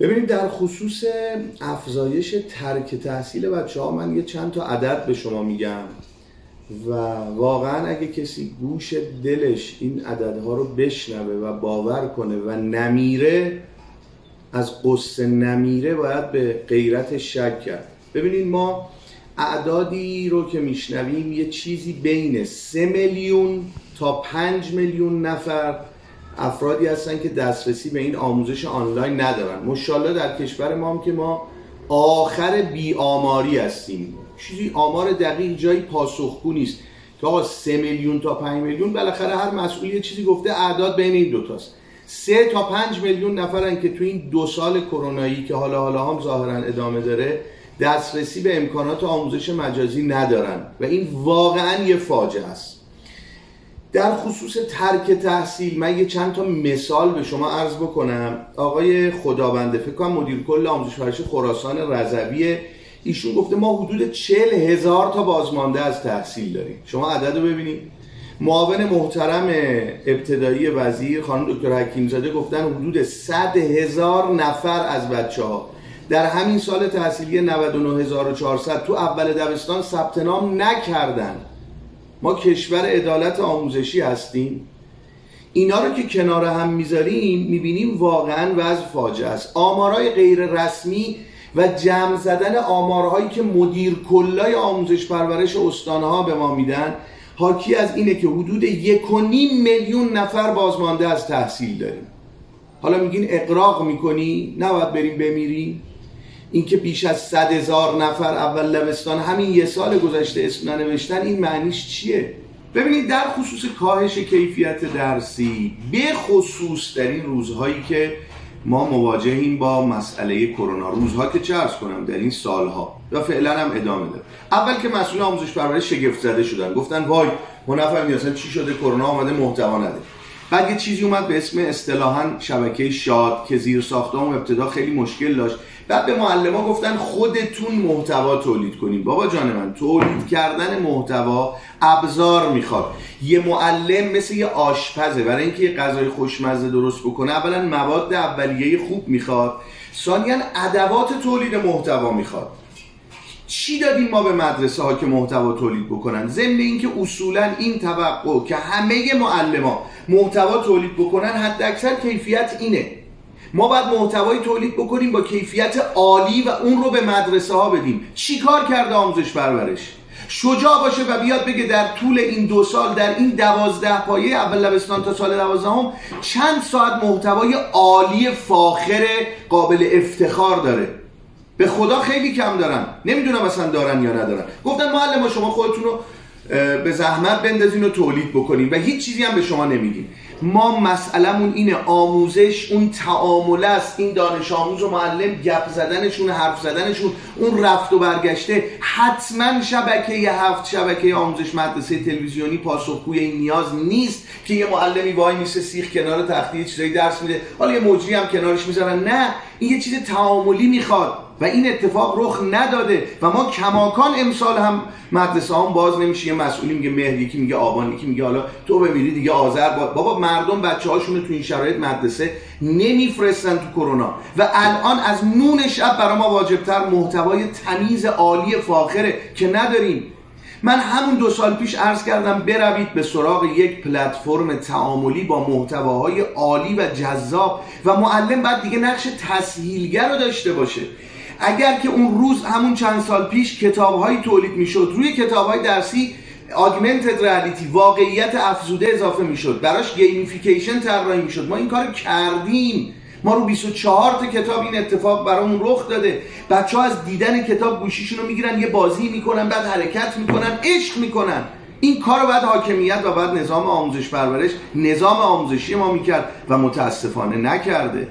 ببینید در خصوص افزایش ترک تحصیل بچه ها من یه چند تا عدد به شما میگم و واقعا اگه کسی گوش دلش این عددها رو بشنوه و باور کنه و نمیره از قصه نمیره باید به غیرت شک کرد. ببینید ما اعدادی رو که میشنویم یه چیزی بین سه میلیون تا پنج میلیون نفر افرادی هستن که دسترسی به این آموزش آنلاین ندارن. مشالله در کشور ما هم که ما آخر بی آماری هستیم. چیزی آمار دقیق جایی پاسخگو نیست. آقا سه میلیون تا پنج میلیون بالاخره هر مسئولی یه چیزی گفته اعداد بین این دوتاست سه تا پنج میلیون نفرن که تو این دو سال کرونایی که حالا حالا هم ظاهرا ادامه داره دسترسی به امکانات آموزش مجازی ندارن. و این واقعا یه فاجعه است. در خصوص ترک تحصیل من یه چند تا مثال به شما عرض بکنم. آقای خدابنده فکر کنم مدیر کل آموزش پرورش خراسان رضوی. ایشون گفته ما حدود چل هزار تا بازمانده از تحصیل داریم. شما عدد رو ببینید. معاون محترم ابتدایی وزیر خانم دکتر حکیم زاده گفتن حدود 100 هزار نفر از بچه ها در همین سال تحصیلی 99400 تو اول دبستان ثبت نام نکردن. ما کشور عدالت آموزشی هستیم. اینا رو که کنار هم می‌ذاریم می‌بینیم واقعا وضع فاجعه است. آمارای غیر رسمی و جمع زدن آمارهایی که مدیر کلای آموزش پرورش استانها به ما میدن حاکی از اینه که حدود یک و نیم میلیون نفر بازمانده از تحصیل داریم. حالا میگین اقراق می‌کنی؟ نباید بریم بمیریم. اینکه بیش از صد هزار نفر اول لبستان همین یه سال گذشته اسم ننوشتن این معنیش چیه؟ ببینید در خصوص کاهش کیفیت درسی به خصوص در این روزهایی که ما مواجهیم با مسئله کرونا. روزها که چه ارز کنم در این سالها. و فعلا هم ادامه داره. اول که مسئول آموزش پرورش شگفت زده شدن. گفتن وای ما نفهمیدیم چی شده کرونا آمده محتوا نده. بعد یه چیزی اومد به اسم اصطلاحا شبکه شاد که زیر ساختم و ابتدا خیلی مشکل داشت. بعد به معلم گفتن خودتون محتوا تولید کنیم بابا جان من تولید کردن محتوا ابزار می‌خواد. یه معلم مثل یه آشپزه برای اینکه یه غذای خوشمزه درست بکنه اولا مواد اولیه خوب می‌خواد ثانیا ادوات تولید محتوا می‌خواد. چی دادیم ما به مدرسه ها که محتوا تولید بکنن؟ ضمن اینکه اصولا این توقع که همه معلما محتوا تولید بکنن حد اکثر کیفیت اینه. ما باید محتوایی تولید بکنیم با کیفیت عالی و اون رو به مدرسه ها بدیم. چی کار کرده آموزش پرورش؟ شجاع باشه و بیاد بگه در طول این دو سال در این دوازده پایه اول لبستان تا سال دوازدهم چند ساعت محتوای عالی فاخر قابل افتخار داره. به خدا خیلی کم دارن. نمی‌دونم اصلا دارن یا ندارن. گفتن معلم شما خودتون رو به زحمت بندازین و تولید بکنین. و هیچ چیزی هم به شما نمیگین ما مسئلهمون اینه آموزش اون تعامل است. این دانش آموز و معلم گپ زدنشون حرف زدنشون اون رفت و برگشته. حتما شبکه هفت شبکه آموزش مدرسه تلویزیونی پاسخگوی این نیاز نیست که یه معلمی وای میسه سیخ کنار تختی چیزایی درس میده. حالا یه مجری هم کنارش می‌ذارن. نه این یه چیز تعاملی می‌خواد و این اتفاق رخ نداده. و ما کماکان امسال هم مدرسه هم باز نمیشه. مسئولی میگه مهر یکی میگه آبان یکی میگه حالا تو بمیری دیگه آذر. بابا مردم بچه هاشون تو این شرایط مدرسه نمیفرستن تو کرونا. و الان از نون شب برای ما واجبتر محتوای تمیز عالی فاخره که نداریم. من همون دو سال پیش عرض کردم بروید به سراغ یک پلتفرم تعاملی با محتواهای عالی و جذاب و معلم بعد دیگه نقش تسهیلگر رو داشته باشه. اگر که اون روز همون چند سال پیش کتابهایی تولید می‌شد روی کتابهای درسی augmented reality واقعیت افزوده اضافه می‌شد. براش gamification طراحی می‌شد. ما این کار کردیم. ما رو 24 تا کتاب این اتفاق برامون رخ داده. بچه ها از دیدن کتاب گوشیشون رو می‌گیرن یه بازی می‌کنن بعد حرکت می‌کنن عشق می‌کنن. این کار رو باید حاکمیت و بعد نظام آموزش پرورش نظام آموزشی ما می‌کرد و متاسفانه نکرده.